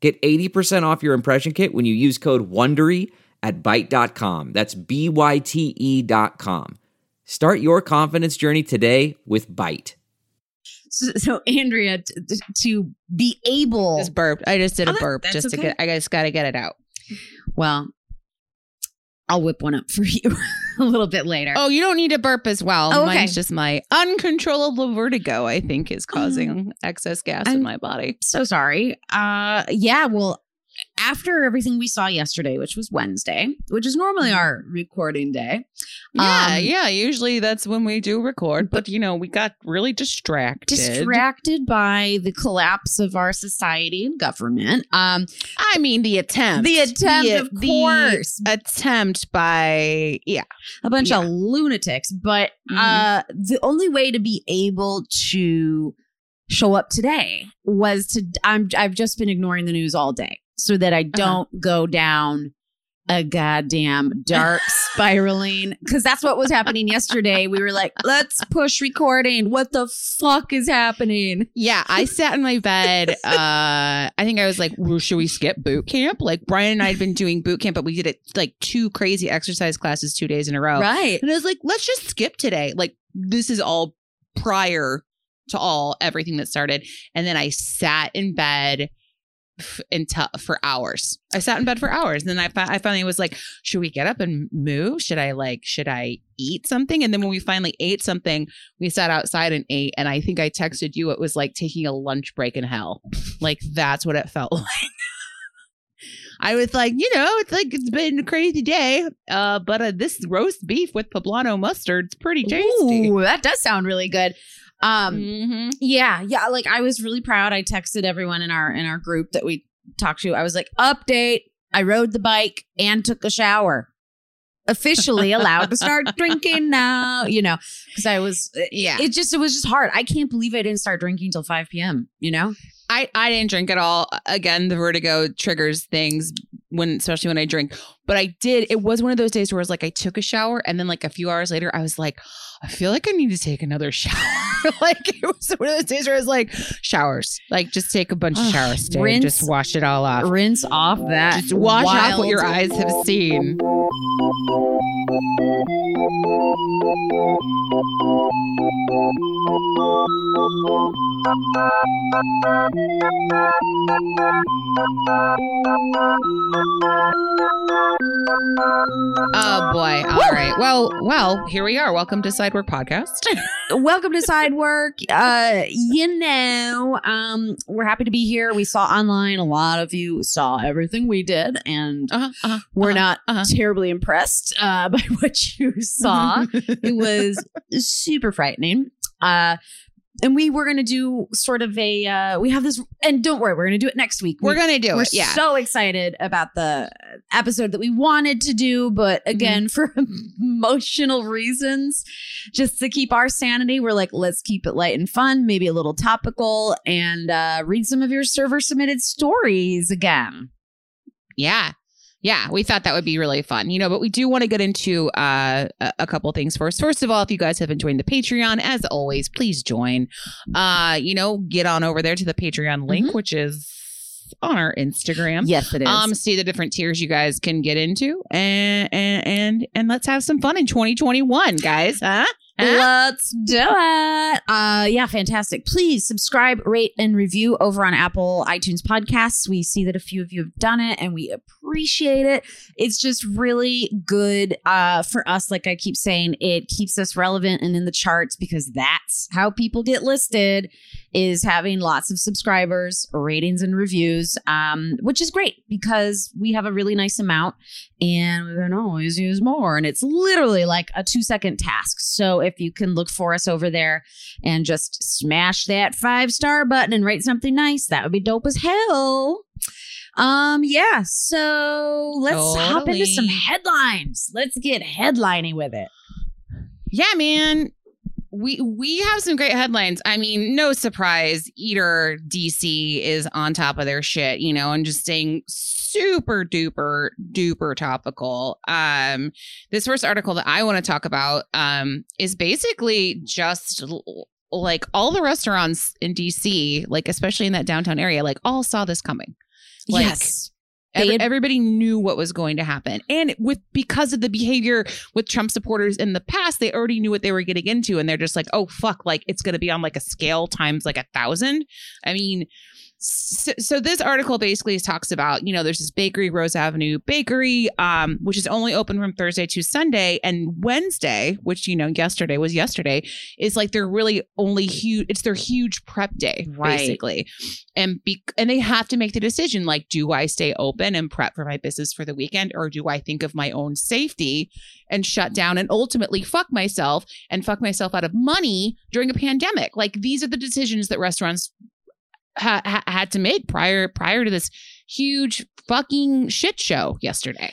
Get 80% off your impression kit when you use code WONDERY at Byte.com. That's B-Y-T-E dot com. Start your confidence journey today with Byte. So, so Andrea, t- t- to be able, Just burped. I just did a burp that's just to get. I just got to get it out. well, I'll whip one up for you a little bit later. Oh, you don't need to burp as well. Oh, okay. Mine's just my uncontrollable vertigo. I think is causing excess gas in I'm- my body. so sorry. Uh, yeah. Well, after everything we saw yesterday, which was Wednesday, which is normally our recording day. Yeah, Um, yeah. Usually that's when we do record, but you know we got really distracted. Distracted by the collapse of our society and government. Um, I mean the attempt. the attempt, The- of the course, attempt by yeah. a bunch Yeah. of lunatics. But Mhm. uh, the only way to be able to show up today was to. I'm. I've just been ignoring the news all day so that I don't go down a goddamn dark spiraling because that's what was happening yesterday. We were like, let's push recording. What the fuck is happening? Yeah, I sat in my bed. Uh, I think I was like, well, should we skip boot camp? Like Brian and I had been doing boot camp, but we did it like two crazy exercise classes two days in a row. Right. And I was like, let's just skip today. Like this is all prior to all everything that started. And then I sat in bed until for hours. I sat in bed for hours. And then I, I finally was like, should we get up and move? Should I like, should I eat something? And then when we finally ate something, we sat outside and ate. And I think I texted you, it was like taking a lunch break in hell. Like that's what it felt like. I was like, you know, it's like it's been a crazy day, uh, but uh, this roast beef with poblano mustard, it's pretty tasty. Ooh, that does sound really good. Um, Mhm. Yeah, yeah. Like I was really proud. I texted everyone in our in our group that we talked to. I was like, update. I rode the bike and took a shower. Officially allowed to start drinking now. You know, because I was. Yeah. It just it was just hard. I can't believe I didn't start drinking till five p.m. You know. I, I didn't drink at all. Again, the vertigo triggers things when, especially when I drink. But I did. It was one of those days where I was like, I took a shower, and then like a few hours later, I was like, I feel like I need to take another shower. like it was one of those days where I was like, showers, like just take a bunch of showers today, rinse- just wash it all off. Rinse off that. Just wash off what your eyes have seen. Oh boy! All right. Well, well, here we are. Welcome to Sidework Podcast. Welcome to Side Work. Uh, you know, um, we're happy to be here. We saw online a lot of you saw everything we did, and Uh-huh, uh-huh, we're uh-huh, not uh-huh. terribly impressed uh, by what you saw. it was super frightening. Uh, and we were going to do sort of a. Uh, we have this, and don't worry, we're going to do it next week. We're We- gonna do we're it. Yeah. so excited about the episode that we wanted to do, but Mm-hmm. again, for emotional reasons, just to keep our sanity, we're like, let's keep it light and fun, maybe a little topical, and uh, read some of your server submitted stories again. Yeah. Yeah, we thought that would be really fun, you know. But we do want to get into uh, a, couple things first. First of all, if you guys haven't joined the Patreon, as always, please join. Uh, you know, get on over there to the Patreon link, which is on our Instagram. Yes, it is. Um, see the different tiers you guys can get into, and and and, and let's have some fun in 2021, guys. Huh? Let's do it. Uh yeah, fantastic. Please subscribe, rate, and review over on Apple iTunes podcasts. We see that a few of you have done it and we appreciate it. It's just really good uh for us. Like I keep saying, it keeps us relevant and in the charts because that's how people get listed is having lots of subscribers, ratings, and reviews. Um, which is great because we have a really nice amount and we can always use more. And it's literally like a two second task. So if you can look for us over there and just smash that five star button and write something nice, that would be dope as hell. Um, yeah. So let's hop into some headlines. Let's get headlining with it. Yeah, man. We we have some great headlines. I mean, no surprise, Eater DC is on top of their shit, you know, and just staying super duper duper topical. Um this first article that I want to talk about um is basically just like all the restaurants in DC, like especially in that downtown area, like all saw this coming. Like, yes. Every- had- everybody knew what was going to happen. And with because of the behavior with trump supporters in the past they already knew what they were getting into. And they're just like oh fuck like it's going to be on like a scale times like a thousand. I mean so, so this article basically talks about you know there's this bakery rose avenue bakery um which is only open from thursday to sunday. And wednesday which you know yesterday was yesterday is like they're really only huge it's their huge prep day Right. basically. And be and they have to make the decision like do i stay open and prep for my business for the weekend or do i think of my own safety and shut down and ultimately fuck myself and fuck myself out of money during a pandemic? Like these are the decisions that restaurants ha- ha- had to make prior prior to this huge fucking shit show yesterday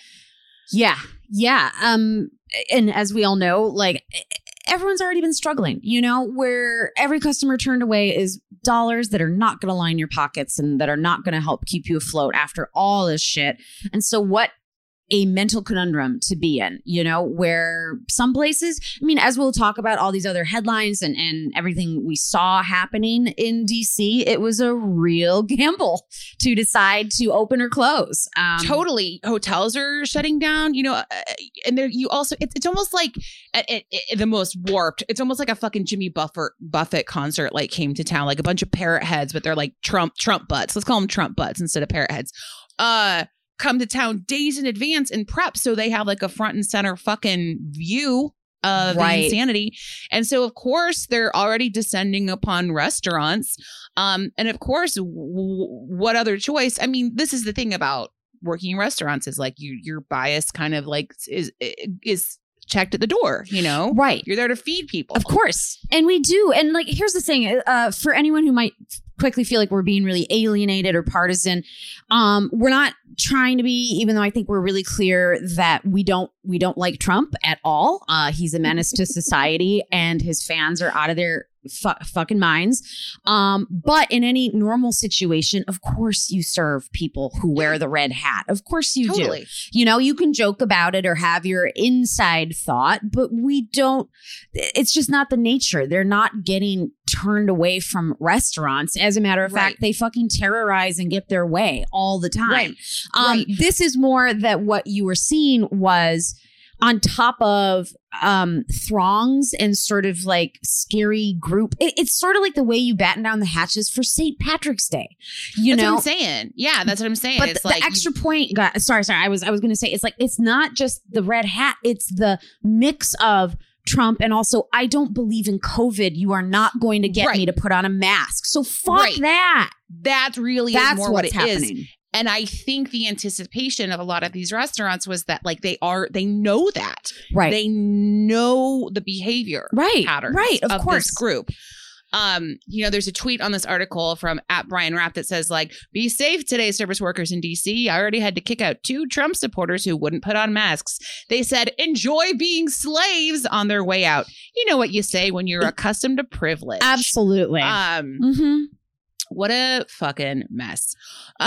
Yeah. Yeah. Um and as we all know, like everyone's already been struggling, you know, where every customer turned away is dollars that are not going to line your pockets and that are not going to help keep you afloat after all this shit. And so what a mental conundrum to be in, you know, where some places, I mean, as we'll talk about all these other headlines and, and everything we saw happening in DC, it was a real gamble to decide to open or close. Um, totally. Hotels are shutting down you know uh, and there you also it's, it's almost like uh, it, it, the most warped it's almost like a fucking jimmy buffett buffett concert like came to town like a bunch of parrot heads but they're like trump trump butts. Let's call them trump butts instead of parrot heads. Uh come to town days in advance and prep so they have like a front and center fucking view of Right. the insanity and so of course they're already descending upon restaurants um and of course w- what other choice i mean this is the thing about working in restaurants is like you your bias kind of like is is checked at the door you know Right. you're there to feed people Of course. And we do. And like, here's the thing uh, for anyone who might quickly feel like we're being really alienated or partisan, um, we're not trying to be, even though I think we're really clear that we don't, we don't like Trump at all. Uh, he's a menace to society and his fans are out of their fu- fucking minds. Um, but in any normal situation, of course you serve people who wear the red hat. Of course you do. You know, you can joke about it or have your inside thought, but we don't, it's just not the nature. They're not getting turned away from restaurants. As a matter of Right. fact, they fucking terrorize and get their way all the time. Right. Um, Right. This is more that what you were seeing was on top of um throngs and sort of like scary group it- it's sort of like the way you batten down the hatches for st patrick's day you that's know what i'm saying yeah that's what i'm saying but it's the, like the extra point got sorry sorry i was i was gonna say it's like it's not just the red hat it's the mix of Trump and also I don't believe in COVID. You are not going to get Right. me to put on a mask. So fuck Right. that. that really is That's more what it is. happening. And I think the anticipation of a lot of these restaurants was that like they are they know that. Right. They know the behavior right. patterns Right. Of, of, course. group. Um, you know, there's a tweet on this article from at Brian Rapp that says, like, be safe today, service workers in DC. I already had to kick out two Trump supporters who wouldn't put on masks. They said, enjoy being slaves on their way out. You know what you say when you're accustomed to privilege. Absolutely. Um, mm-hmm. what a fucking mess.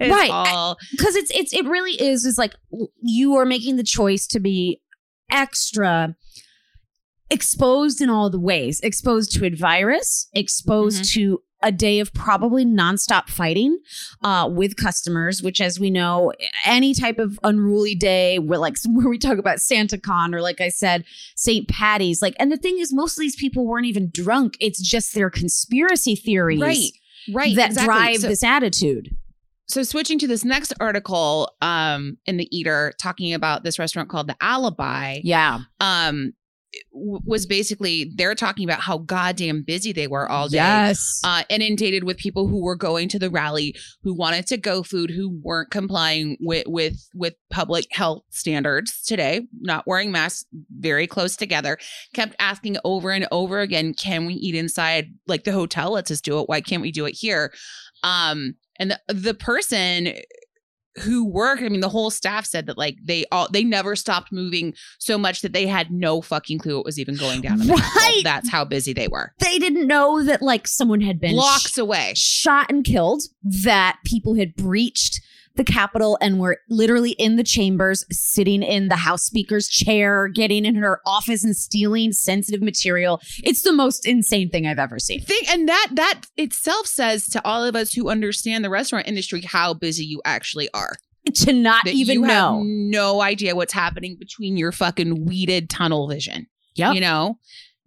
It's Right. All, because it's it's it really is is like you are making the choice to be extra exposed in all the ways exposed to a virus exposed to a day of probably nonstop fighting uh, with customers which as we know any type of unruly day where like where we talk about santa con or like i said st patty's like and the thing is most of these people weren't even drunk it's just their conspiracy theories right. Right. that exactly. drive So- this attitude so switching to this next article um in the eater talking about this restaurant called the alibi yeah um was basically they're talking about how goddamn busy they were all day. Yes. Uh, inundated with people who were going to the rally who wanted to go food who weren't complying with with with public health standards today not wearing masks very close together kept asking over and over again can we eat inside like the hotel lets us do it? Why can't we do it here? Um And the the person who worked, I mean, the whole staff said that like they all they never stopped moving so much that they had no fucking clue what was even going down. in. Right. That's how busy they were. They didn't know that like someone had been Blocks sh- away. shot and killed, that people had breached the Capitol and were literally in the chambers, sitting in the House Speaker's chair, getting in her office and stealing sensitive material. It's the most insane thing I've ever seen. Think and that that itself says to all of us who understand the restaurant industry how busy you actually are. To not That even you have know. no idea what's happening between your fucking weeded tunnel vision. Yep. You know?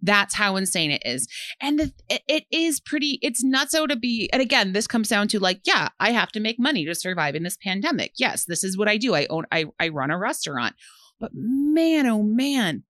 That's how insane it is. And the, it, is pretty, it's not so to be, and again, this comes down to like, yeah, I have to make money to survive in this pandemic. Yes, this is what I do. I own, I, I run a restaurant. But man, oh man,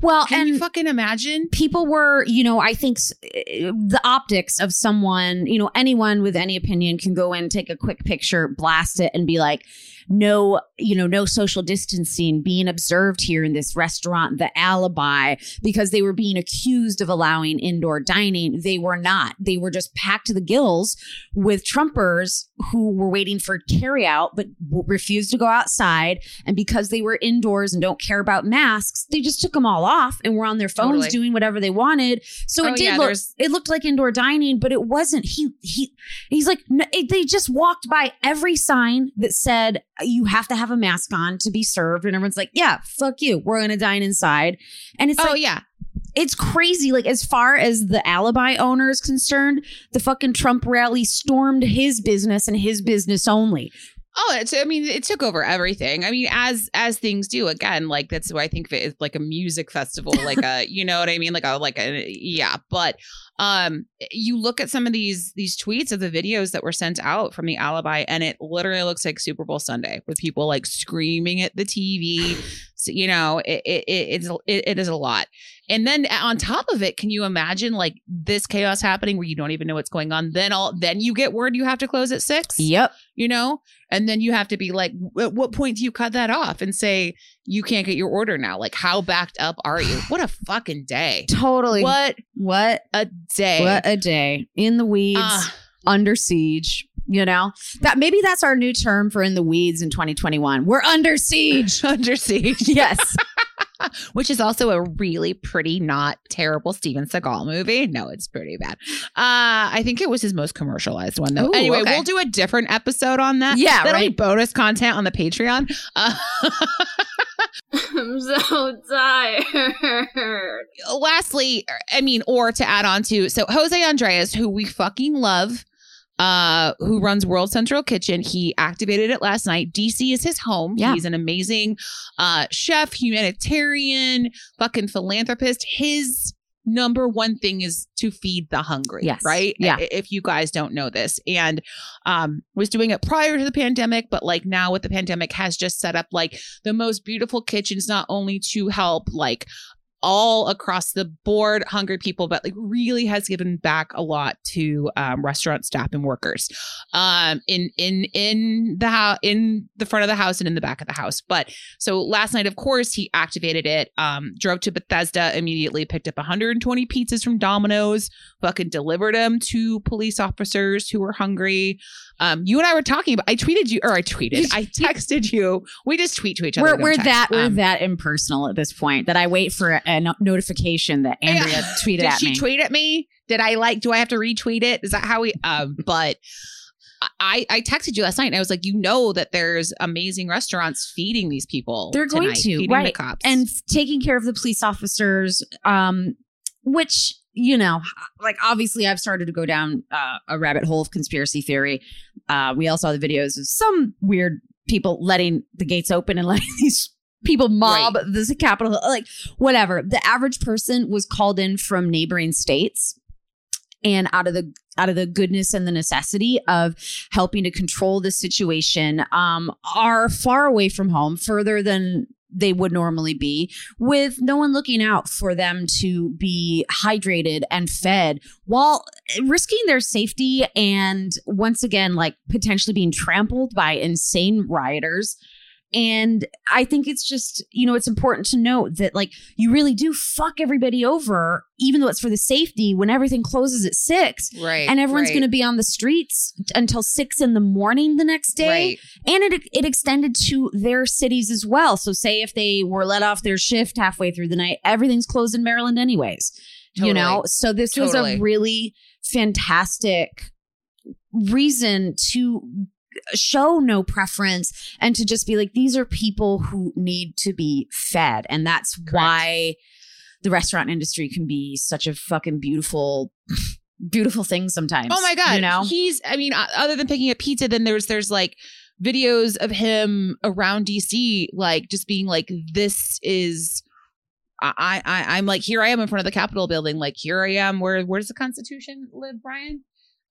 Well, can and you fucking imagine? people were, you know, I think s- the optics of someone, you know, anyone with any opinion can go in, take a quick picture, blast it, and be like, no, you know, no social distancing being observed here in this restaurant, the alibi, because they were being accused of allowing indoor dining. They were not. They were just packed to the gills with Trumpers who were waiting for carryout but refused to go outside. And because they were indoors and don't care about masks, they just took them all off and were on their phones Totally. doing whatever they wanted. So Oh, it did yeah, look. It looked like indoor dining, but it wasn't. He he he's like no, it- they just walked by every sign that said uh, you have to have a mask on to be served, and everyone's like, yeah, fuck you, we're gonna dine inside. And it's Oh, like yeah. it's crazy. Like as far as the alibi owner is concerned, the fucking Trump rally stormed his business and his business only. Oh, it's, I mean, it took over everything. I mean, as as things do. Again, like that's why I think of it as like a music festival, like a, you know what I mean, like a, like a, yeah. But um, you look at some of these these tweets of the videos that were sent out from the alibi, and it literally looks like Super Bowl Sunday with people like screaming at the TV. So, you know, it, it, it it's it, it is a lot. And then on top of it, can you imagine like this chaos happening where you don't even know what's going on? Then all then you get word you have to close at six Yep. you know and then you have to be like at what point do you cut that off and say you can't get your order now like how backed up are you what a fucking day Totally. what What a day what a day in the weeds, Ah, under siege. You know that maybe that's our new term for in the weeds in 2021. We're under siege. under siege yes. which is also a really pretty not terrible steven seagal movie no it's pretty bad uh i think it was his most commercialized one though Ooh, anyway okay. we'll do a different episode on that Yeah, that'll be right. bonus content on the patreon uh, I'm so tired. lastly, I mean, or to add on to, so José Andrés, who we fucking love, uh, who runs World Central Kitchen, he activated it last night. DC is his home. Yeah. He's an amazing uh chef, humanitarian, fucking philanthropist. His number one thing is to feed the hungry. Yes. Right? Yeah. If you guys don't know this. And um was doing it prior to the pandemic, but like now with the pandemic has just set up like the most beautiful kitchens, not only to help like all across the board hungry people but like really has given back a lot to um, restaurant staff and workers um in in in the house in the front of the house and in the back of the house. But so last night of course he activated it um drove to bethesda immediately picked up 120 pizzas from domino's fucking delivered them to police officers who were hungry um you and i were talking about i tweeted you or i tweeted i texted you we just tweet to each other We're, we're that we're Um, that impersonal at this point that I wait for a, a no- notification that Andrea Yeah. tweeted Did at she me. tweet at me? Did I like? Do I have to retweet it? Is that how we? Um, but I I texted you last night and I was like, you know that there's amazing restaurants feeding these people. They're going tonight, to, feeding right. the cops and taking care of the police officers um which you know like obviously i've started to go down uh, a rabbit hole of conspiracy theory. Uh we all saw the videos of some weird people letting the gates open and letting these people mob this capitol Hill, like whatever. The average person was called in from neighboring states and out of the out of the goodness and the necessity of helping to control the situation um are far away from home further than they would normally be with no one looking out for them to be hydrated and fed while risking their safety and once again like potentially being trampled by insane rioters And I think it's just, you know, it's important to note that like you really do fuck everybody over, even though it's for the safety when everything closes at six. Right. And everyone's right, going to be on the streets until six in the morning the next day Right. and it it extended to their cities as well. So say if they were let off their shift halfway through the night, everything's closed in Maryland anyways. You know, so this was a really fantastic reason to show no preference and to just be like these are people who need to be fed and that's why the restaurant industry can be such a fucking beautiful beautiful thing sometimes. Oh my god! You know? he's. I mean, other than picking up pizza, then there's there's like videos of him around DC, like just being like, "This is." I, I I'm like here I am in front of the Capitol building. Like here I am. Where where does the Constitution live, Brian?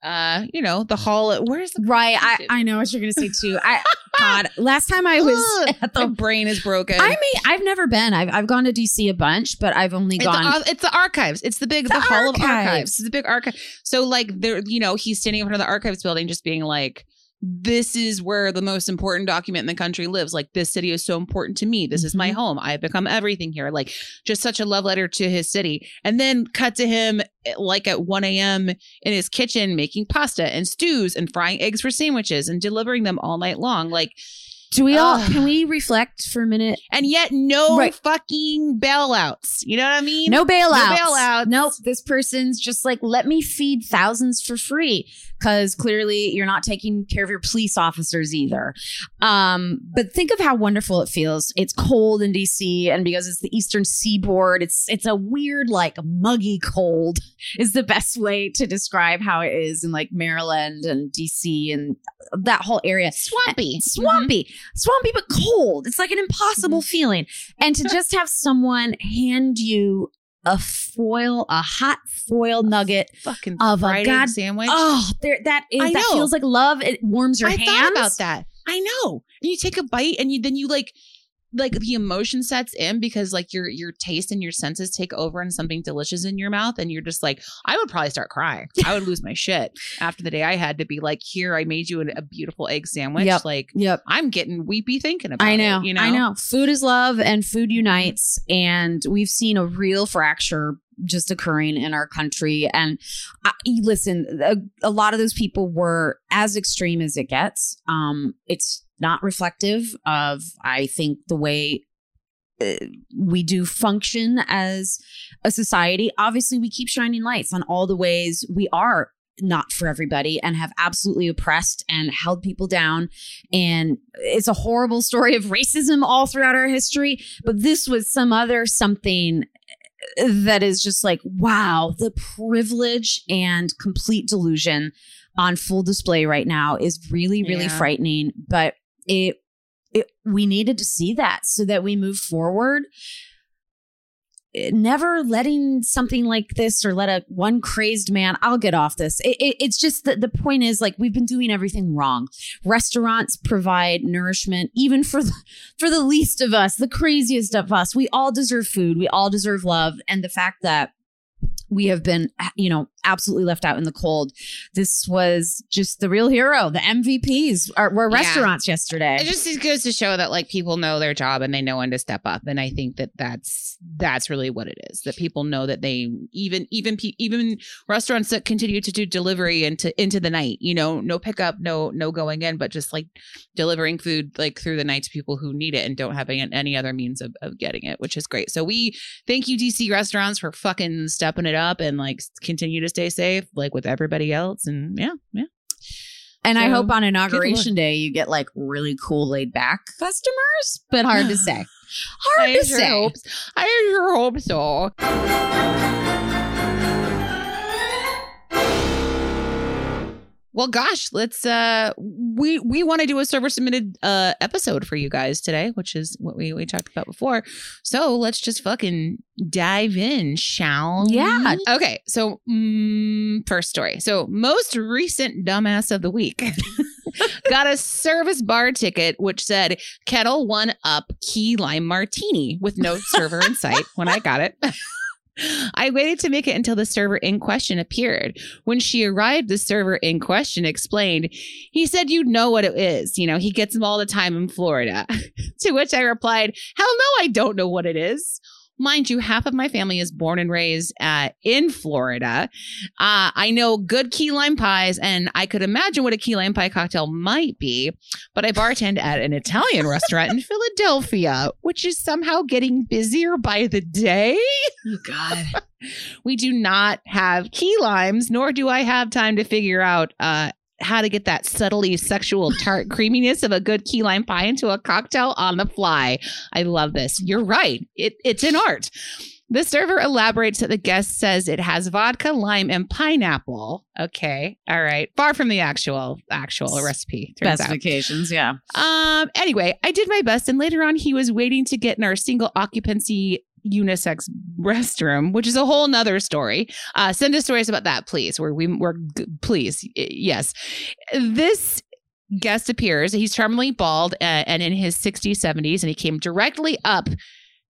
Uh, you know the hall. Where's the Right. I, I know what you're to say too. I, God, last time I was Ugh, the, brain is broken. I mean, I've never been. I've, I've gone to DC a bunch, but I've only It's, gone. the, it's the archives. It's the big, the, The Hall of archives. Archives. It's the big archive. So like there, you know, he's standing in front of the archives building, just being like, "This is where the most important document in the country lives. Like this city is so important to me. This is my Mhm. home. I have become everything here. Like just such a love letter to his city." And then cut to him eh, like at 1 a.m. in his kitchen making pasta and stews and frying eggs for sandwiches and delivering them all night long. Like, do we all, Ugh. can we reflect for a minute? and yet no Right. fucking bailouts. You know what I mean? No bailouts. No bailouts. Nope. This person's just like, let me feed thousands for free. Cause clearly you're not taking care of your police officers either. Um, but think of how wonderful it feels. It's cold in DC and because it's the eastern seaboard, it's it's a weird, like muggy cold is the best way to describe how it is in like Maryland and DC and that whole area Swampy. swampy, swampy, but cold. It's like an impossible mm-hmm. feeling. And to just have someone hand you a foil, a hot foil nugget. fucking of a god- sandwich. Oh, there that is I that know. feels like love. It warms your I hands. thought about that. I know. And you take a bite and you then you like like the emotion sets in because like your your taste and your senses take over and something delicious in your mouth and you're just like I would probably start crying. I would lose my shit after the day I had to be like here I made you a, a beautiful egg sandwich Yep. like Yep. I'm getting weepy thinking about it. I know, it, you know. I know. Food is love and food unites. And we've seen a real fracture just occurring in our country. And I, listen, a, a lot of those people were as extreme as it gets. Um, it's not reflective of, I think, the way uh, we do function as a society. Obviously, we keep shining lights on all the ways we are not for everybody and have absolutely oppressed and held people down. And it's a horrible story of racism all throughout our history. But this was some other something that is just like, wow, the privilege and complete delusion on full display right now is really, really Yeah. frightening. But it, it, we needed to see that so that we move forward. Never letting something like this or let a one crazed man i'll get off this. It, it- it's just that the point is like we've been doing everything wrong. Restaurants provide nourishment even for the, for the least of us the craziest of us. We all deserve food. We all deserve love. And the fact that we have been you know absolutely left out in the cold this was just the real hero the mvps are, were Yeah. restaurants yesterday It just goes to show that like people know their job and they know when to step up, and I think that that's that's really what it is. That people know that they even even even restaurants that continue to do delivery into into the night. You know, no pickup, no no going in, but just like delivering food like through the night to people who need it and don't have any, any other means of, of getting it, which is great. So we thank you DC restaurants for fucking stepping it up and like continue to stay safe like with everybody else. And yeah, yeah. And I hope on inauguration day you get like really cool laid back customers, but hard to say. Hard I to sure say. hope I sure hope so. Well, gosh, let's uh we we want to do a server submitted uh episode for you guys today, which is what we we talked about before. So, let's just fucking dive in, shall we? Yeah. Okay, so mm, first story. So, most recent dumbass of the week got a service bar ticket which said Ketel One up key lime martini with no server in sight when I got it. I waited to make it until the server in question appeared. When she arrived, the server in question explained, he said, You know what it is. You know, he gets them all the time in Florida. to which I replied, Hell no, I don't know what it is. Mind you, half of my family is born and raised uh, in Florida. Uh, I know good key lime pies, and I could imagine what a key lime pie cocktail might be, but I bartend at an Italian restaurant in Philadelphia, which is somehow getting busier by the day. Oh God. We do not have key limes, nor do I have time to figure out uh, how to get that subtly sexual tart creaminess of a good key lime pie into a cocktail on the fly. I love this. You're right. It, it's an art. The server elaborates that the guest says it has vodka, lime, and pineapple. Okay, all right. Far from the actual actual recipe. Specifications, yeah. Um. Anyway, I did my best, and later on, he was waiting to get in our single occupancy unisex restroom, which is a whole nother story. Uh, send us stories about that, please. Where we were, please, yes. This guest appears. He's charmingly bald and in his 60s, 70s, and he came directly up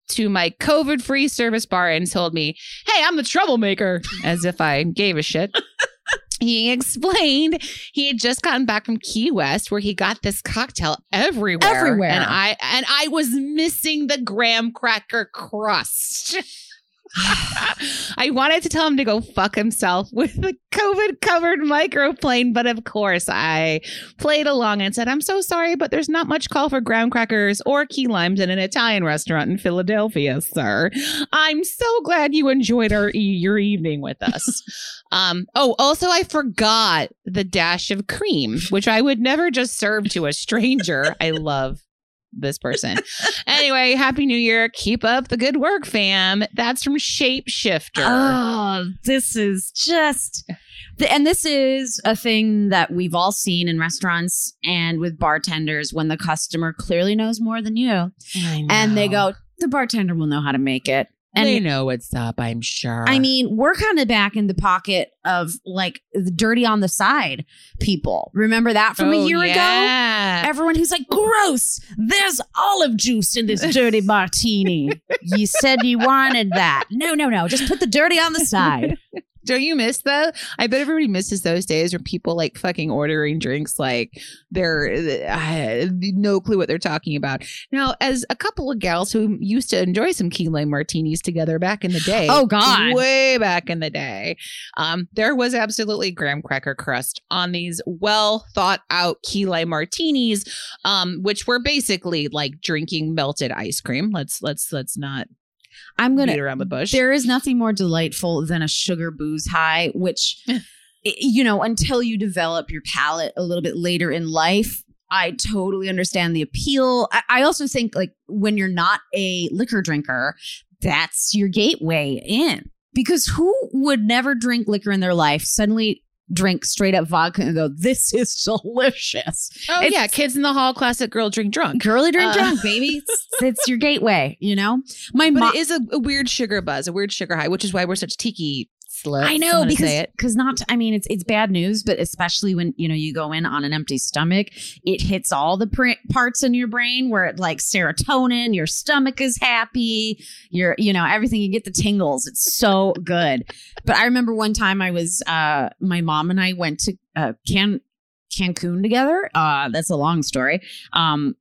to my COVID free service bar and told me, Hey, I'm the troublemaker, as if I gave a shit. He explained he had just gotten back from Key West where he got this cocktail everywhere. Everywhere. And I and I was missing the graham cracker crust. I wanted to tell him to go fuck himself with the COVID covered microplane, but of course I played along and said, I'm so sorry, but there's not much call for graham crackers or key limes in an Italian restaurant in Philadelphia, sir. I'm so glad you enjoyed our e- your evening with us. um, oh, also I forgot the dash of cream, which I would never just serve to a stranger. I love this person. anyway, happy new year. Keep up the good work, fam. That's from Shapeshifter. Oh, this is just. And this is a thing that we've all seen in restaurants and with bartenders when the customer clearly knows more than you. And they go, the bartender will know how to make it. And they know what's up, I'm sure. I mean, we're kind of back in the pocket of like the dirty on the side people. Remember that from a Oh, year ago? Everyone who's like, gross, there's olive juice in this dirty martini. you said you wanted that. No, no, no. Just put the dirty on the side. Don't you miss that? I bet everybody misses those days where people like fucking ordering drinks like they're uh, no clue what they're talking about. Now, as a couple of gals who used to enjoy some key lime martinis together back in the day, Oh, God. way back in the day, um, there was absolutely graham cracker crust on these well thought out key lime martinis, um, which were basically like drinking melted ice cream. Let's let's let's not I'm going to. around the bush. There is nothing more delightful than a sugar booze high, which, eh, you know, until you develop your palate a little bit later in life, I totally understand the appeal. I, I also think, like, when you're not a liquor drinker, that's your gateway in. Because who would never drink liquor in their life, suddenly drink straight up vodka and go, this is delicious? oh it's- yeah, kids in the hall, classic girl drink drunk. Girly drink Uh, drunk, baby. It's, it's your gateway, you know? My But mom. it is a, a weird sugar buzz, a weird sugar high, which is why we're such tiki I know because because not I mean it's it's bad news, but especially when you know you go in on an empty stomach, it hits all the pr- parts in your brain where it like serotonin, your stomach is happy, your you know everything you get the tingles. It's so good. But I remember one time I was uh my mom and I went to uh Can Cancun together. Uh that's a long story. Um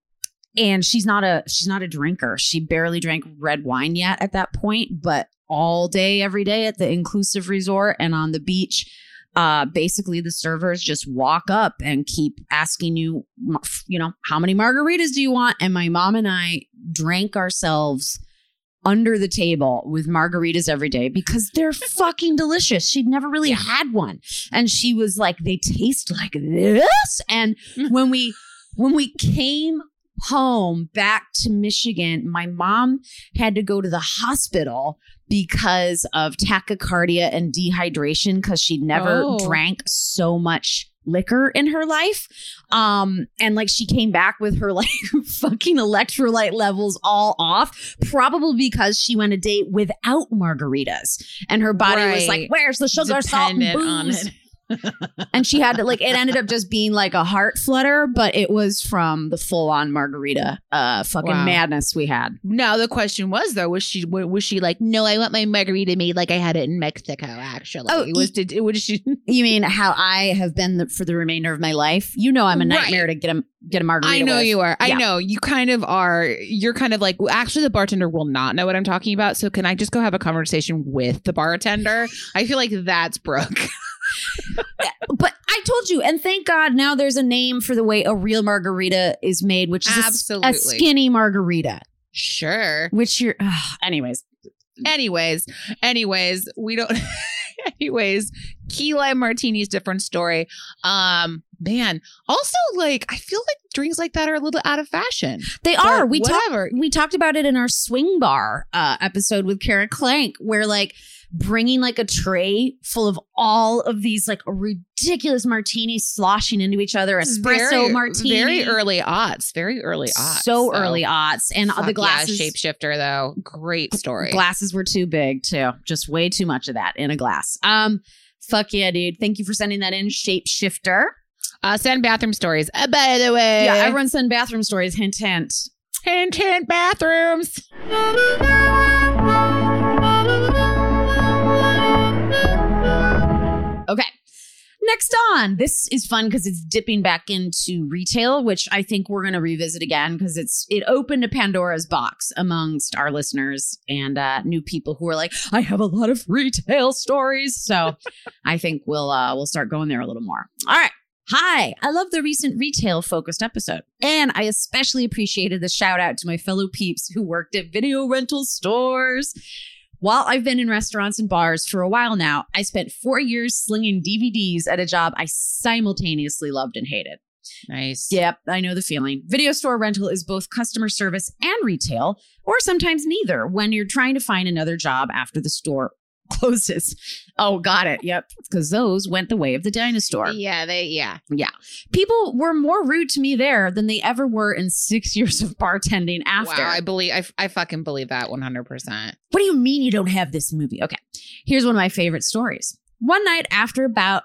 and she's not a she's not a drinker. She barely drank red wine yet at that point, but all day every day at the inclusive resort and on the beach uh basically the servers just walk up and keep asking you you know how many margaritas do you want and my mom and I drank ourselves under the table with margaritas every day because they're fucking delicious. She'd never really had one. And she was like, they taste like this. And Mm. when we when we came home back to Michigan, my mom had to go to the hospital because of tachycardia and dehydration because she'd never Oh. drank so much liquor in her life. Um, and like she came back with her like fucking electrolyte levels all off, probably because she went a date without margaritas. And her body was like, Where's the sugar, salt, and Dependent on booze? It. and she had to like it ended up just being like a heart flutter, but it was from the full on margarita uh fucking Wow. madness we had. Now the question was though, was she was she like, no, I want my margarita made like I had it in Mexico? Actually, Oh, it was did was she? You mean how I have been the, for the remainder of my life? You know I'm a Right. nightmare to get a get a margarita. I know with. you are. I know you kind of are. You're kind of like well, actually the bartender will not know what I'm talking about. So can I just go have a conversation with the bartender? I feel like that's Brooke. But I told you, and thank God now there's a name for the way a real margarita is made, which is a Absolutely. a, skinny margarita. Sure. Which you're, ugh, anyways. Anyways, anyways, we don't. anyways, key lime martinis, different story. Um, man. Also, like I feel like drinks like that are a little out of fashion. They But are. We talked. whatever. We talked about it in our swing bar uh, episode with Kara Clank, where like bringing like a tray full of all of these like ridiculous martinis sloshing into each other, espresso very, martini, Very early aughts. Very early aughts. so early aughts, and the glasses. Yeah, shapeshifter though. Great story. Glasses were too big too. Just way too much of that in a glass. Um, fuck yeah, dude. Thank you for sending that in. Shapeshifter. Uh, send bathroom stories. Uh, by the way, Yeah, everyone send bathroom stories. Hint, hint. hint hint bathrooms. Okay. Next on, this is fun because it's dipping back into retail, which I think we're going to revisit again because it's it opened a Pandora's box amongst our listeners and uh, new people who are like, I have a lot of retail stories. So I think we'll uh, we'll start going there a little more. All right. Hi, I love the recent retail focused episode. And I especially appreciated the shout out to my fellow peeps who worked at video rental stores. While I've been in restaurants and bars for a while now, I spent four years slinging DVDs at a job I simultaneously loved and hated. Nice. Yep, I know the feeling. Video store rental is both customer service and retail, or sometimes neither when you're trying to find another job after the store closes. Oh, got it. Yep, because those went the way of the dinosaur. Yeah, they yeah. Yeah. People were more rude to me there than they ever were in six years of bartending after. Wow, I believe I, I fucking believe that 100%. What do you mean you don't have this movie? Okay. Here's one of my favorite stories. One night after about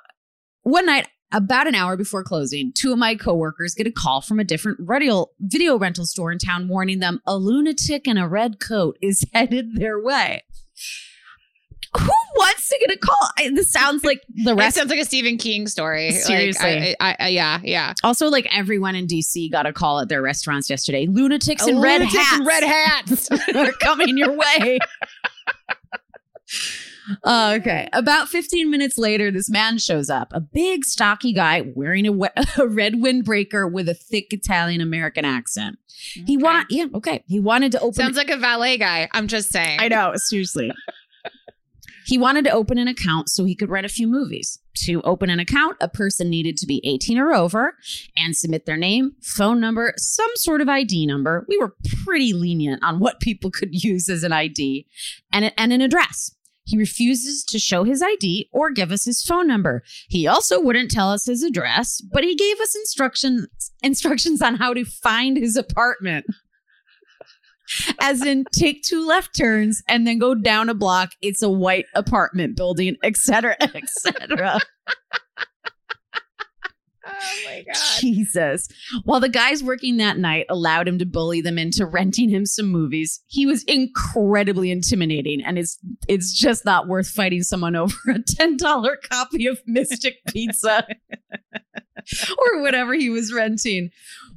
one night about an hour before closing, two of my coworkers get a call from a different radio, video rental store in town warning them a lunatic in a red coat is headed their way. Who wants to get a call? I, this sounds like the It rest. sounds like a Stephen King story. Seriously. Like, I, I, yeah, yeah. also, like everyone in DC got a call at their restaurants yesterday. Lunatics in red Lunatics hats. in red hats. are coming your way. Uh, okay. About 15 minutes later, this man shows up. A big, stocky guy wearing a, we- a red windbreaker with a thick Italian American accent. He Okay. want, yeah, okay. He wanted to open. Sounds like a valet guy. I'm just saying. I know, seriously. He wanted to open an account so he could rent a few movies. To open an account, a person needed to be 18 or over and submit their name, phone number, some sort of ID number. We were pretty lenient on what people could use as an ID and, and an address. He refuses to show his ID or give us his phone number. He also wouldn't tell us his address, but he gave us instructions instructions on how to find his apartment. As in, take two left turns and then go down a block. It's a white apartment building, etc., etc. Oh my god. Jesus. While the guys working that night allowed him to bully them into renting him some movies, he was incredibly intimidating, and it's it's just not worth fighting someone over a ten dollar copy of Mystic Pizza or whatever he was renting.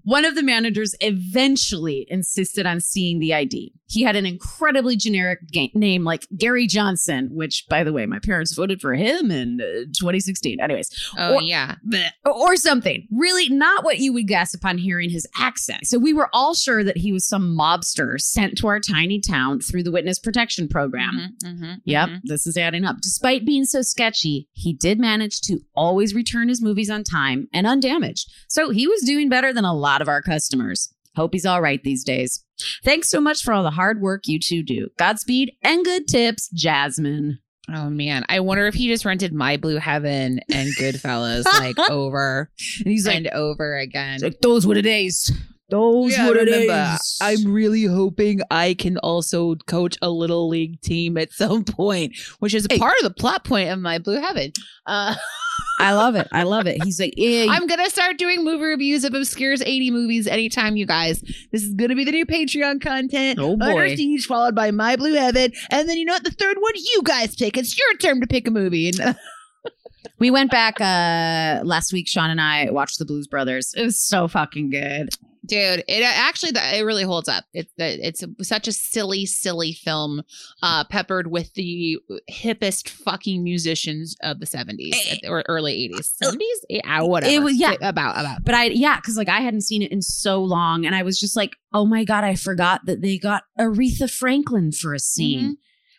One of the managers eventually insisted on seeing the ID. He had an incredibly generic ga- name like Gary Johnson, which, by the way, my parents voted for him in uh, 2016. Anyways, Oh Or- yeah. Bleh. or something. Really, not what you would guess upon hearing his accent. So we were all sure that he was some mobster sent to our tiny town through the witness protection program. Mhm, mhm, Yep, mhm. this is adding up. Despite being so sketchy, he did manage to always return his movies on time and undamaged. So he was doing better than a lot of our customers. Hope he's all right these days. Thanks so much for all the hard work you two do. Godspeed and good tips, Jasmine. Oh man, I wonder if he just rented My Blue Heaven and Goodfellas like over And he's like, and over again. like, those were the days. Those were the days. I'm really hoping I can also coach a little league team at some point, which is Hey. part of the plot point of My Blue Heaven. Uh, I love it. I love it. He's like, yeah, I'm gonna start doing movie reviews of obscures 80 movies anytime, you guys. This is gonna be the new Patreon content. Oh, boy. Under Siege, followed by My Blue Heaven, and then you know what? The third one, you guys pick. It's your turn to pick a movie. We went back uh last week. Sean and I watched the Blues Brothers. It was so fucking good. Dude, it uh, actually it really holds up. It, it's such a silly, silly film, uh, peppered with the hippest fucking musicians of the 70s eh, or early 80s, 70s, yeah, whatever. It was- yeah. Eh, about about. But I, yeah, because like I hadn't seen it in so long, and I was just like, oh my god, I forgot that they got Aretha Franklin for a scene. Mm-hmm.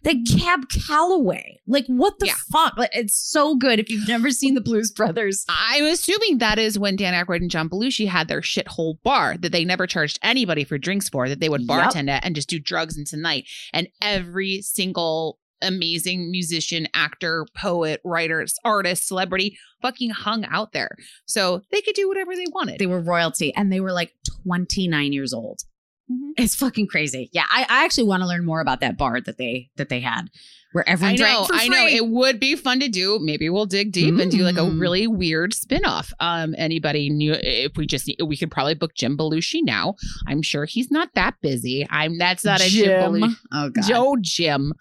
They mm-hmm. Cab Calloway. Like, what the Yeah. fuck? Like, it's so good. If you've never seen the Blues Brothers, I'm assuming that is when Dan Aykroyd and John Belushi had their shithole bar that they never charged anybody for drinks for, that they would Yep. bartend at and just do drugs into the night. And every single amazing musician, actor, poet, writer, artist, celebrity fucking hung out there. So they could do whatever they wanted. they were royalty, and they were like 29 years old. Mhm. It's fucking crazy. Yeah, I, I actually want to learn more about that bar that they that they had, where everyone I know, I know. It would be fun to do. Maybe we'll dig deep and do like a Mm. really weird spin-off. Um, anybody knew if we just we could probably book Jim Belushi now. I'm sure he's not that busy. I'm that's not a Jim, Belushi. Oh god. Joe Jim.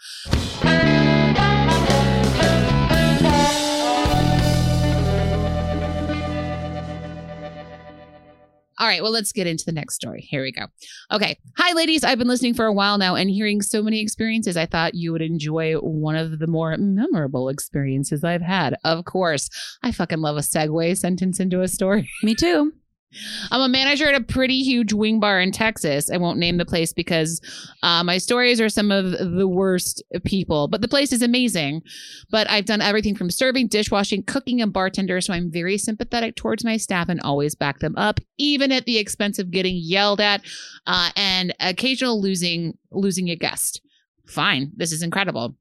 All right, well, let's get into the next story. Here we go. Okay. Hi, ladies. I've been listening for a while now and hearing so many experiences. I thought you would enjoy one of the more memorable experiences I've had. Of course, I fucking love a segue sentence into a story. Me too. I'm a manager at a pretty huge wing bar in Texas. I won't name the place because uh, my stories are some of the worst people, but the place is amazing. But I've done everything from serving, dishwashing, cooking, and bartender, so I'm very sympathetic towards my staff and always back them up, even at the expense of getting yelled at uh, and occasional losing losing a guest. Fine, this is incredible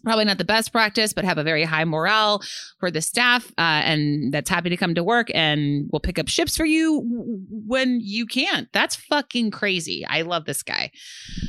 probably not the best practice, but have a very high morale for the staff, uh, and that's happy to come to work and will pick up ships for you when you can't. That's fucking crazy. I love this guy.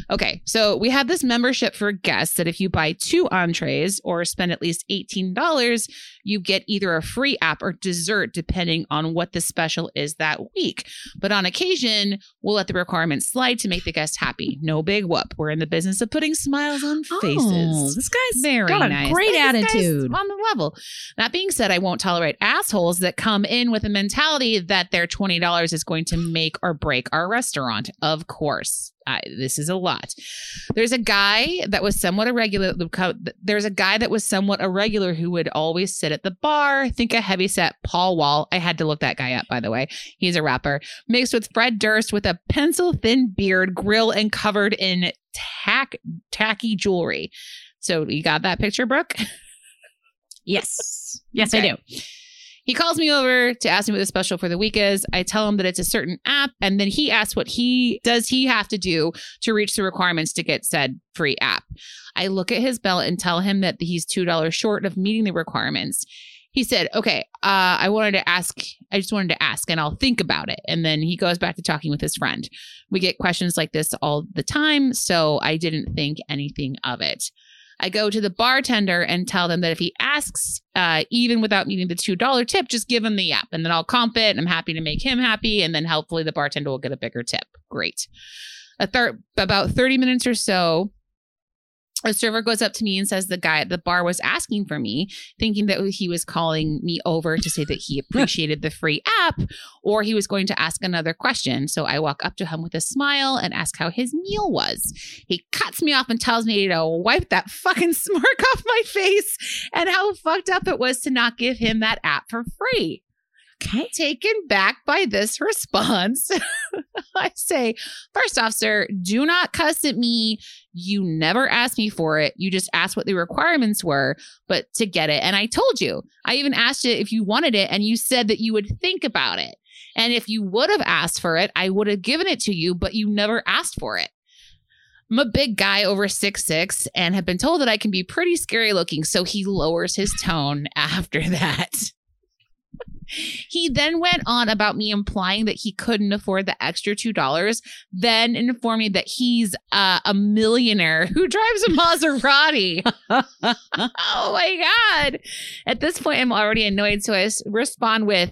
Okay, so we have this membership for guests that if you buy two entrees or spend at least eighteen dollars, you get either a free app or dessert, depending on what the special is that week. But on occasion, we'll let the requirements slide to make the guest happy. No big whoop. We're in the business of putting smiles on faces. Oh, this guy's Very got a nice. great This attitude. on the level. That being said, I won't tolerate assholes that come in with a mentality that their twenty dollars is going to make or break our restaurant. Of course, I, this is a lot. There's a guy that was somewhat irregular. There's a guy that was somewhat irregular who would always sit at the bar. Think a heavyset Paul Wall. I had to look that guy up, by the way. He's a rapper mixed with Fred Durst with a pencil thin beard, grill, and covered in tack tacky jewelry. So you got that picture, Brooke? Yes. Yes, Okay. I do. He calls me over to ask me what the special for the week is. I tell him that it's a certain app, and then he asks what he does he have to do to reach the requirements to get said free app. I look at his belt and tell him that he's two dollars short of meeting the requirements. He said, "Okay, uh, I wanted to ask. I just wanted to ask, and I'll think about it." And then he goes back to talking with his friend. We get questions like this all the time, so I didn't think anything of it. I go to the bartender and tell them that if he asks, uh, even without meeting the two dollar tip, just give him the app, and then I'll comp it. And I'm happy to make him happy, and then hopefully the bartender will get a bigger tip. Great. A third, about thirty minutes or so, a server goes up to me and says the guy at the bar was asking for me, thinking that he was calling me over to say that he appreciated the free app or he was going to ask another question. So I walk up to him with a smile and ask how his meal was. He cuts me off and tells me to wipe that fucking smirk off my face and how fucked up it was to not give him that app for free Okay. taken back by this response. I say, first off, sir, do not cuss at me. You never asked me for it. You just asked what the requirements were, but to get it. And I told you, I even asked you if you wanted it, and you said that you would think about it. And if you would have asked for it, I would have given it to you, but you never asked for it. I'm a big guy over six six and have been told that I can be pretty scary looking. So he lowers his tone after that. He then went on about me implying that he couldn't afford the extra $2, then informed me that he's uh, a millionaire who drives a Maserati. oh my God. At this point, I'm already annoyed. So I respond with,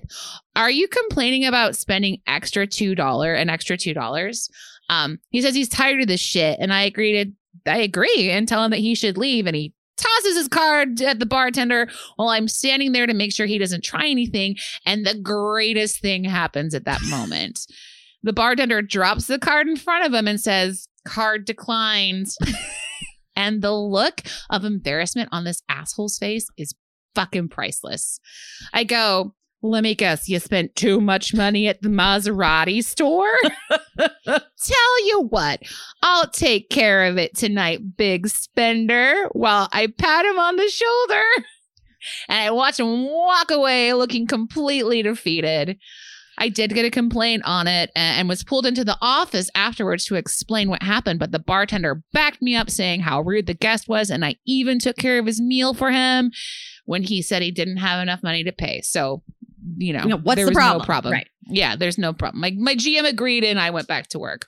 Are you complaining about spending extra $2, an extra $2? Um, he says he's tired of this shit. And I agree to, I agree and tell him that he should leave. And he tosses his card at the bartender while I'm standing there to make sure he doesn't try anything. And the greatest thing happens at that moment. The bartender drops the card in front of him and says, Card declined. and the look of embarrassment on this asshole's face is fucking priceless. I go, let me guess, you spent too much money at the Maserati store? Tell you what, I'll take care of it tonight, big spender, while I pat him on the shoulder. And I watch him walk away looking completely defeated. I did get a complaint on it and was pulled into the office afterwards to explain what happened, but the bartender backed me up saying how rude the guest was, and I even took care of his meal for him when he said he didn't have enough money to pay. So, you know, You know, what's the problem? no problem. Right. Yeah, there's no problem. My my GM agreed and I went back to work.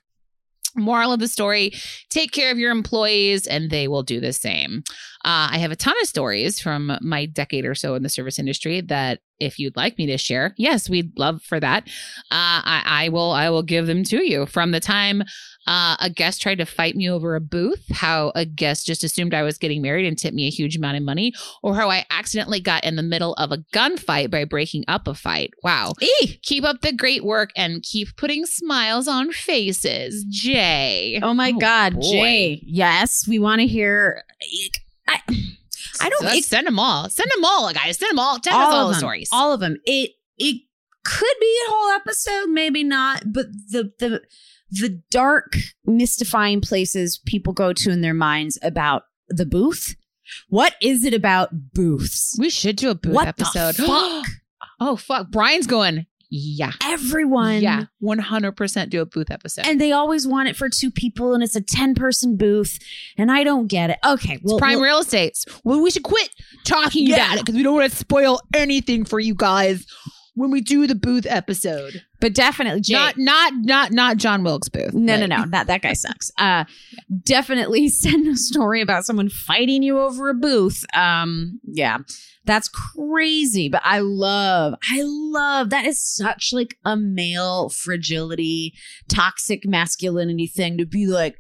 Moral of the story take care of your employees and they will do the same. Uh, I have a ton of stories from my decade or so in the service industry that if you'd like me to share, yes, we'd love for that. Uh, I, I will I will give them to you. From the time uh, a guest tried to fight me over a booth, how a guest just assumed I was getting married and tipped me a huge amount of money, or how I accidentally got in the middle of a gunfight by breaking up a fight. Wow. Keep up the great work and keep putting smiles on faces. Jay. Oh my God, boy. Jay. Yes, we want to hear. I, I don't. It- send them all. Send them all, guys. Send them all. Tell us all of the stories. All of them. It it could be a whole episode, maybe not. But the the the dark, mystifying places people go to in their minds about the booth. What is it about booths? we should do a booth What episode. fuck? oh fuck. Brian's going. Yeah. Everyone. Yeah. One hundred percent do a booth episode. And they always want it for two people, and it's a 10 person booth. And I don't get it. Okay. Well, prime well, real estate. Well, we should quit talking Yeah. about it because we don't want to spoil anything for you guys when we do the booth episode. but definitely, Jay. Not not not not John Wilkes Booth. No, no, but- no. That that guy sucks. Uh definitely send a story about someone fighting you over a booth. Um yeah. That's crazy, but I love I love that is such like a male fragility, toxic masculinity thing to be like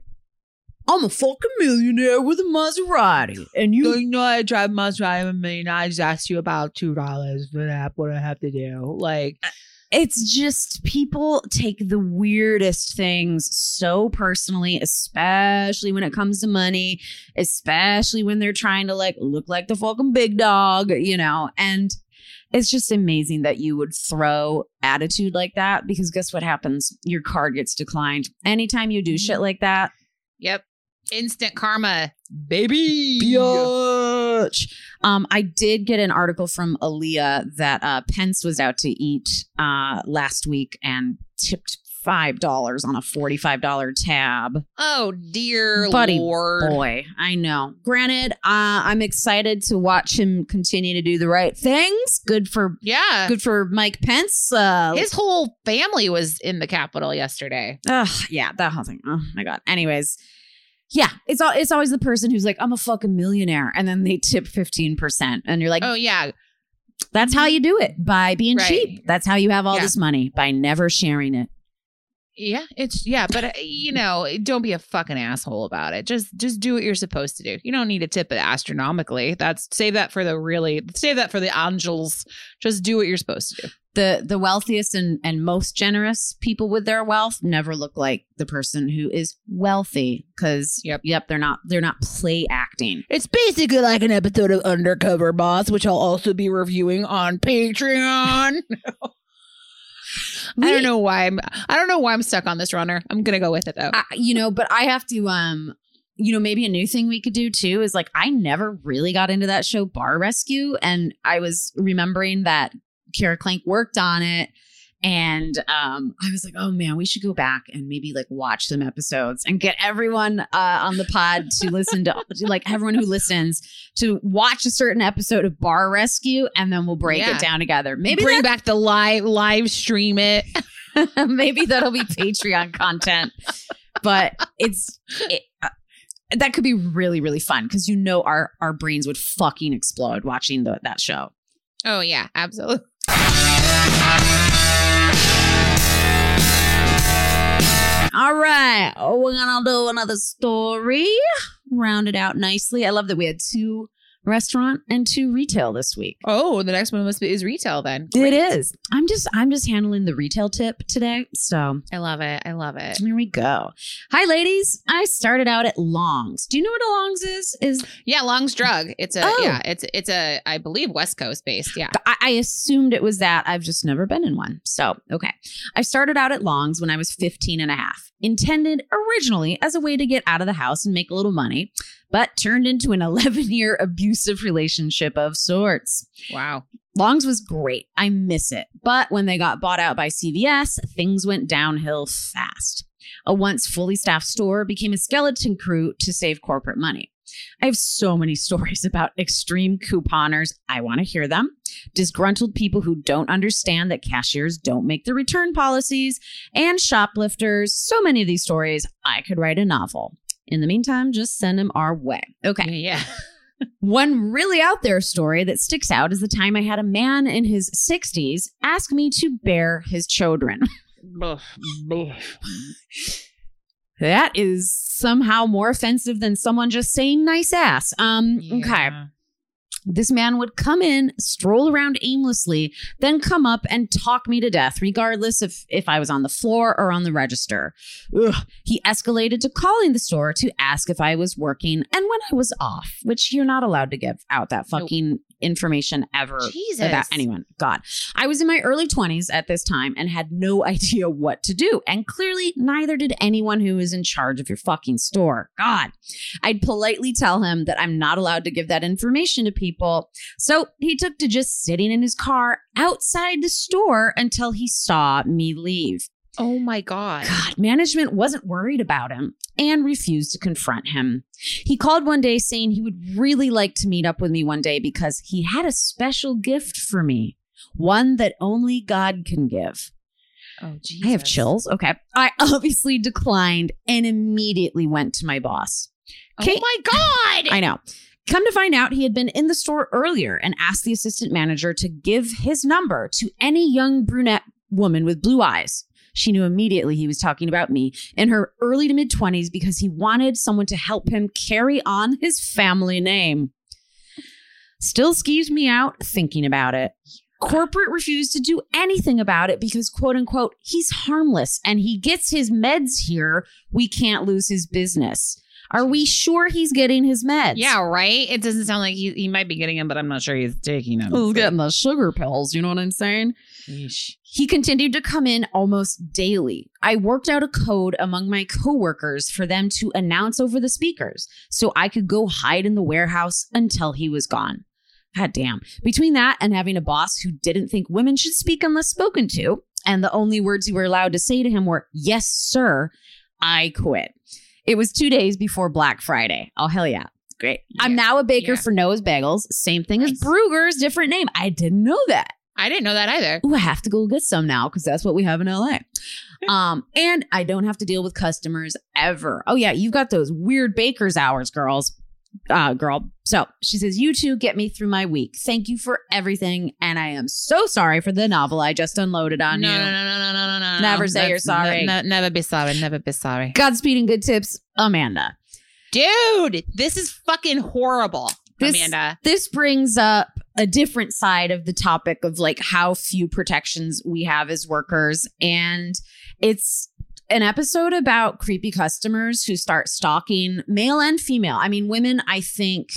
I'm a fucking millionaire with a Maserati and you you know I drive Maserati a million. I just asked you about two dollars for that. What I have to do? Like uh, it's just people take the weirdest things so personally, especially when it comes to money, especially when they're trying to like look like the fucking big dog, you know. And it's just amazing that you would throw attitude like that because guess what happens? Your card gets declined. Anytime you do mm-hmm. shit like that, Yep. Instant karma, baby. Bitch. Um, I did get an article from Aaliyah that uh, Pence was out to eat uh, last week and tipped five dollars on a forty-five dollar tab. Oh dear Buddy lord. Boy, I know. Granted, uh, I'm excited to watch him continue to do the right things. Good for Yeah. good for Mike Pence. Uh, His whole family was in the Capitol yesterday. Ugh, yeah, that whole thing. Oh my god. Anyways, yeah, it's all it's always the person who's like, I'm a fucking millionaire, and then they tip fifteen percent, and you're like, Oh yeah. That's how you do it by being Right. cheap. That's how you have all Yeah. this money by never sharing it. Yeah, it's yeah, but uh, you know, don't be a fucking asshole about it. Just just do what you're supposed to do. You don't need to tip it astronomically. That's save that for the really save that for the angels. Just do what you're supposed to do. The the wealthiest and, and most generous people with their wealth never look like the person who is wealthy because Yep. yep, they're not they're not play acting. It's basically like an episode of Undercover Boss, which I'll also be reviewing on Patreon. I don't know why I'm I don't know why I'm stuck on this runner. I'm gonna go with it though. I, you know, but I have to um you know, maybe a new thing we could do too is like I never really got into that show Bar Rescue and I was remembering that Kara Clank worked on it And um, I was like, oh man, we should go back and maybe like watch some episodes and get everyone uh, on the pod to listen to, like everyone who listens to watch a certain episode of Bar Rescue, and then we'll break Yeah. it down together. Maybe bring back the live live stream it. maybe that'll be Patreon content, but it's it, uh, that could be really really fun because you know our our brains would fucking explode watching the, that show. Oh yeah, absolutely. All right, we're gonna do another story. Round it out nicely. I love that we had two restaurant and two retail this week. Oh, the next one must be is retail then. It is. I'm just I'm just handling the retail tip today. So I love it. I love it. here we go. Hi ladies. I started out at Longs. Do you know what a Longs is? Is Yeah, Long's Drug. It's a Oh. yeah. It's it's a I believe West Coast based. Yeah. I, I assumed it was that. I've just never been in one. So, okay. I started out at Long's when I was 15 and a half, intended originally as a way to get out of the house and make a little money, but turned into an 11 year abusive relationship of sorts. Wow. Long's was great. I miss it. But when they got bought out by CVS, things went downhill fast. A once fully staffed store became a skeleton crew to save corporate money. I have so many stories about extreme couponers. I want to hear them. Disgruntled people who don't understand that cashiers don't make the return policies, and shoplifters. So many of these stories, I could write a novel. In the meantime, just send them our way. Okay. Yeah. One really out there story that sticks out is the time I had a man in his 60s ask me to bear his children. That is somehow more offensive than someone just saying nice ass. Um, okay. This man would come in, stroll around aimlessly, then come up and talk me to death, regardless of if I was on the floor or on the register. Ugh. He escalated to calling the store to ask if I was working and when I was off, which you're not allowed to give out that Nope. Information ever Jesus. about anyone. God. I was in my early 20s at this time and had no idea what to do. And clearly, neither did anyone who was in charge of your fucking store. God. I'd politely tell him that I'm not allowed to give that information to people. So he took to just sitting in his car outside the store until he saw me leave. Oh my god. God, management wasn't worried about him and refused to confront him. He called one day saying he would really like to meet up with me one day because he had a special gift for me, one that only God can give. Oh Jesus. I have chills. Okay. I obviously declined and immediately went to my boss. Oh Kate- my god. I know. Come to find out, he had been in the store earlier and asked the assistant manager to give his number to any young brunette woman with blue eyes. She knew immediately he was talking about me in her early to mid 20s because he wanted someone to help him carry on his family name. Still skeeves me out thinking about it. Corporate refused to do anything about it because, quote unquote, he's harmless and he gets his meds here. We can't lose his business. Are we sure he's getting his meds? yeah, right. It doesn't sound like he he might be getting them, but I'm not sure he's taking them. He's getting the sugar pills. You know what I'm saying? Yeesh. He continued to come in almost daily. I worked out a code among my coworkers for them to announce over the speakers so I could go hide in the warehouse until he was gone. God damn. Between that and having a boss who didn't think women should speak unless spoken to, and the only words you were allowed to say to him were, Yes, sir, I quit. It was two days before Black Friday. Oh, hell yeah. Great. I'm now a baker Yeah. for Noah's Bagels. Same thing as Nice. Bruegger's, different name. I didn't know that. I didn't know that either. Ooh, I have to go get some now because that's what we have in LA. Um, and I don't have to deal with customers ever. Oh yeah, you've got those weird baker's hours, girls. Uh, girl. So she says, You two get me through my week. Thank you for everything. And I am so sorry for the novel I just unloaded on no, you. no, no, no, no, no, no, no. Never say you're sorry. ne- ne- never be sorry. Never be sorry. Godspeed and good tips, Amanda. Dude, this is fucking horrible, This- Amanda. This brings up a different side of the topic of like how few protections we have as workers. And it's an episode about creepy customers who start stalking male and female. I mean, women, I think,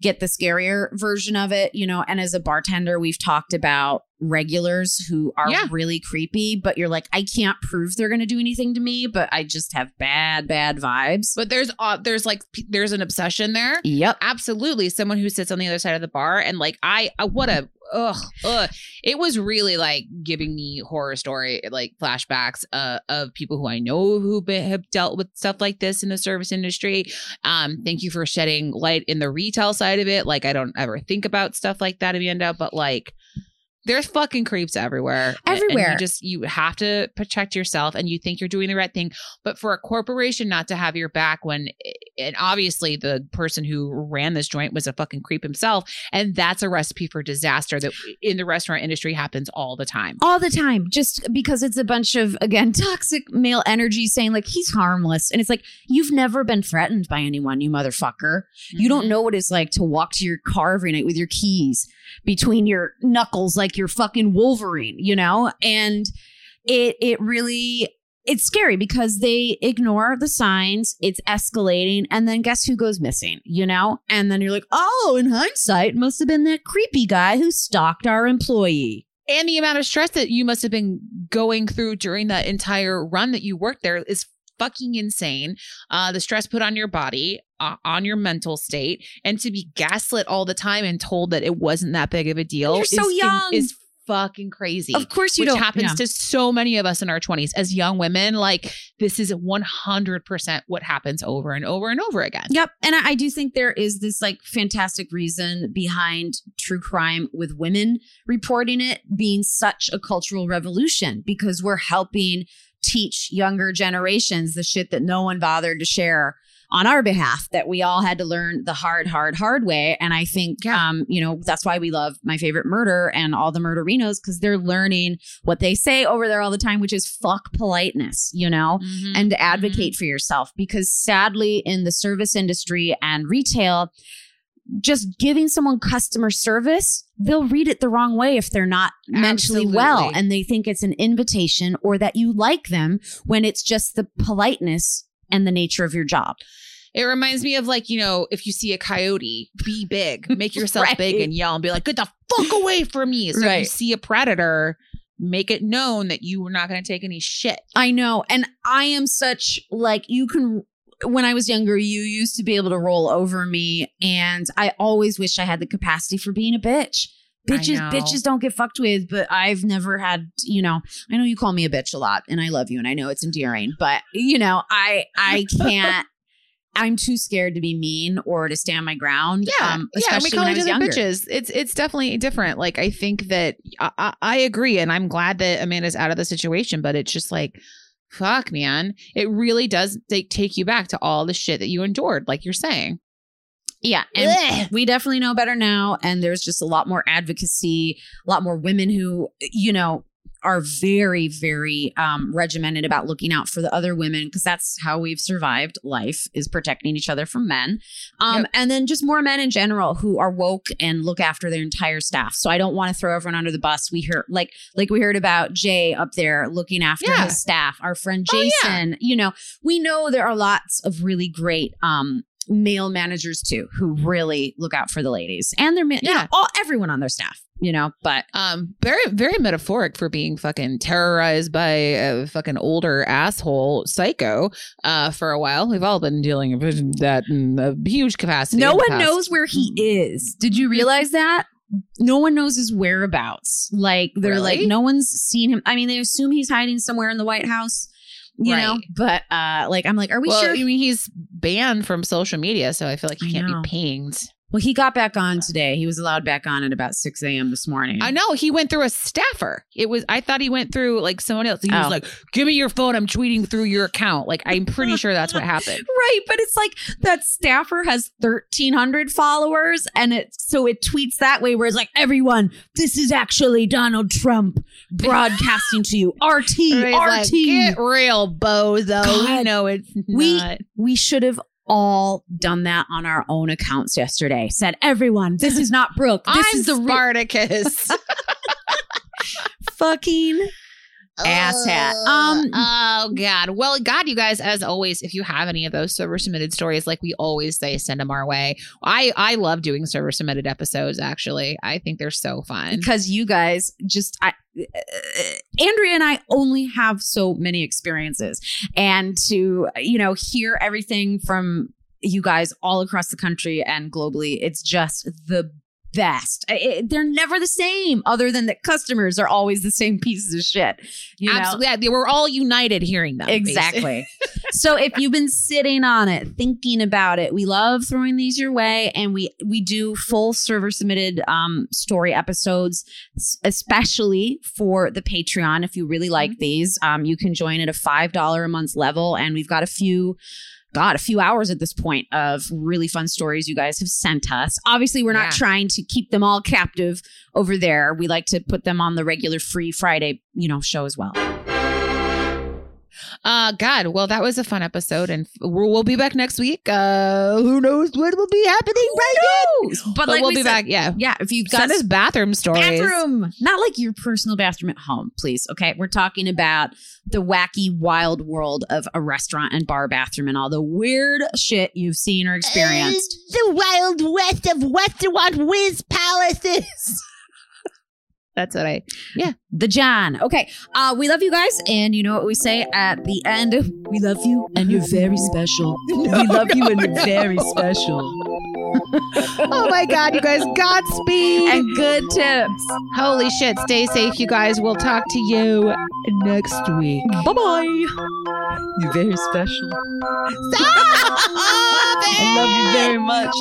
get the scarier version of it, you know. And as a bartender, we've talked about regulars who are Yeah. really creepy, but you're like, I can't prove they're going to do anything to me, but I just have bad, bad vibes. But there's uh, there's like there's an obsession there. Yep. Absolutely, someone who sits on the other side of the bar and like I uh, what a ugh, ugh. It was really like giving me horror story, like flashbacks uh, of people who I know who be, have dealt with stuff like this in the service industry. Um, thank you for shedding light in the retail side of it. Like, I don't ever think about stuff like that, Amanda, but like, there's fucking creeps everywhere. And- and Everywhere. you just you have to protect yourself and you think you're doing the right thing. But for a corporation not to have your back when and obviously the person who ran this joint was a fucking creep himself. And that's a recipe for disaster that in the restaurant industry happens all the time. all the time just because it's a bunch of again toxic male energy saying like he's harmless and it's like you've never been threatened by anyone you motherfucker you don't Mhm. know what it's like to walk to your car every night with your keys between your knuckles like you're fucking wolverine you know and it it really it's scary because they ignore the signs it's escalating and then guess who goes missing you know and then you're like oh in hindsight must have been that creepy guy who stalked our employee and the amount of stress that you must have been going through during that entire run that you worked there is fucking insane. Uh, the stress put on your body, uh, on your mental state, and to be gaslit all the time and told that it wasn't that big of a deal. You're so is, young. Is fucking crazy. Of course you which don't. happens yeah. to so many of us in our 20s as young women. Like this is 100% what happens over and over and over again. Yep. And I, I do think there is this like fantastic reason behind true crime with women reporting it being such a cultural revolution because we're helping teach younger generations the shit that no one bothered to share on our behalf that we all had to learn the hard hard hard way and i think Yeah. um you know that's why we love my favorite murder and all the murderinos because they're learning what they say over there all the time which is fuck politeness you know Mhm. and to advocate for yourself because sadly in the service industry and retail just giving someone customer service they'll read it the wrong way if they're not mentally well and they think it's an invitation or that you like them when it's just the politeness and the nature of your job It reminds me of like, you know, if you see a coyote, be big, make yourself Right. big and yell and be like, get the fuck away from me. So if you Right. see a predator, make it known that you are not going to take any shit. I know. And I am such like you can when I was younger, you used to be able to roll over me and I always wish I had the capacity for being a bitch. Bitches bitches don't get fucked with, but I've never had, you know, I know you call me a bitch a lot and I love you and I know it's endearing, but you know, I I can't I'm too scared to be mean or to stand my ground. um, especially yeah. when I each other bitches. It's it's definitely different. Like I think that I, I, I agree, and I'm glad that Amanda's out of the situation. But it's just like, fuck, man. It really does take take you back to all the shit that you endured, like you're saying. Yeah. And Ugh. we definitely know better now. And there's just a lot more advocacy, a lot more women who, you know, are very, very um, regimented about looking out for the other women because that's how we've survived life is protecting each other from men. Um, Yep. And then just more men in general who are woke and look after their entire staff. So I don't want to throw everyone under the bus. We heard like like we heard about Jay up there looking after Yeah. his staff. Our friend Oh, yeah. Jason. You know, we know there are lots of really great um, male managers too who really look out for the ladies and their, ma- you know, Yeah. all everyone on their staff. You know, but Um, very, very metaphoric for being fucking terrorized by a fucking older asshole psycho. Uh, for a while, we've all been dealing with that in a huge capacity. no one past. knows where he is. Did you realize that? No one knows his whereabouts. Like they're like no one's seen him. I mean, they assume he's hiding somewhere in the White House. You know, but uh like I'm like, are we well, sure? I mean, he's banned from social media, so I feel like he I can't know. be pinged. Well, he got back on today. He was allowed back on at about 6 a.m. this morning. I know he went through a staffer. It was I thought he went through like someone else. He was Oh. like, "Give me your phone. I'm tweeting through your account." Like I'm pretty sure that's what happened. Right, but it's like that staffer has 1300 followers and it so it tweets that way where it's like everyone this is actually Donald Trump broadcasting to you RT Everybody's like, RT Get real, bozo. We know it's We- we should have all done that on our own accounts yesterday said everyone this is not Brooke this I'm is the Spartacus. fucking asshat um oh God. Well, God, you guys, as always, if you have any of those server submitted stories, like we always say, send them our way. I I love doing server submitted episodes. Actually, I think they're so fun. because you guys just I uh, Andrea and I only have so many experiences and to you know hear everything from you guys all across the country and globally it's just the best. It- they're never the same, other than that customers are always the same pieces of shit. You know? Absolutely. Yeah, were all united hearing them. Exactly. so if you've been sitting on it, thinking about it, we love throwing these your way, and we we do full server submitted um, story episodes, especially for the Patreon. If you really like these, um, you can join at a five dollar a month level, and we've got a few. God, a few hours at this point of really fun stories you guys have sent us. Obviously, we're not Yeah. trying to keep them all captive over there. We like to put them on the regular free Friday, you know, show as well. Uh, God, well, that was a fun episode, and we'll, we'll be back next week. Uh, who knows what will be happening right then? But, But like we'll we be said- back. Yeah, Yeah, if you've got send us bathroom stories. bathroom, not like your personal bathroom at home, please. Okay, we're talking about the wacky, wild world of a restaurant and bar bathroom and all the weird shit you've seen or experienced. the wild west of restaurant whiz palaces. That's what I. Yeah, the John. Okay, uh, we love you guys, and you know what we say at the end: We love you, and you're very special. we love you, and you're very special. Oh my God, you guys, Godspeed. And good tips. Holy shit, stay safe, you guys. We'll talk to you next week. Bye bye. You're very special. Stop I love you very much.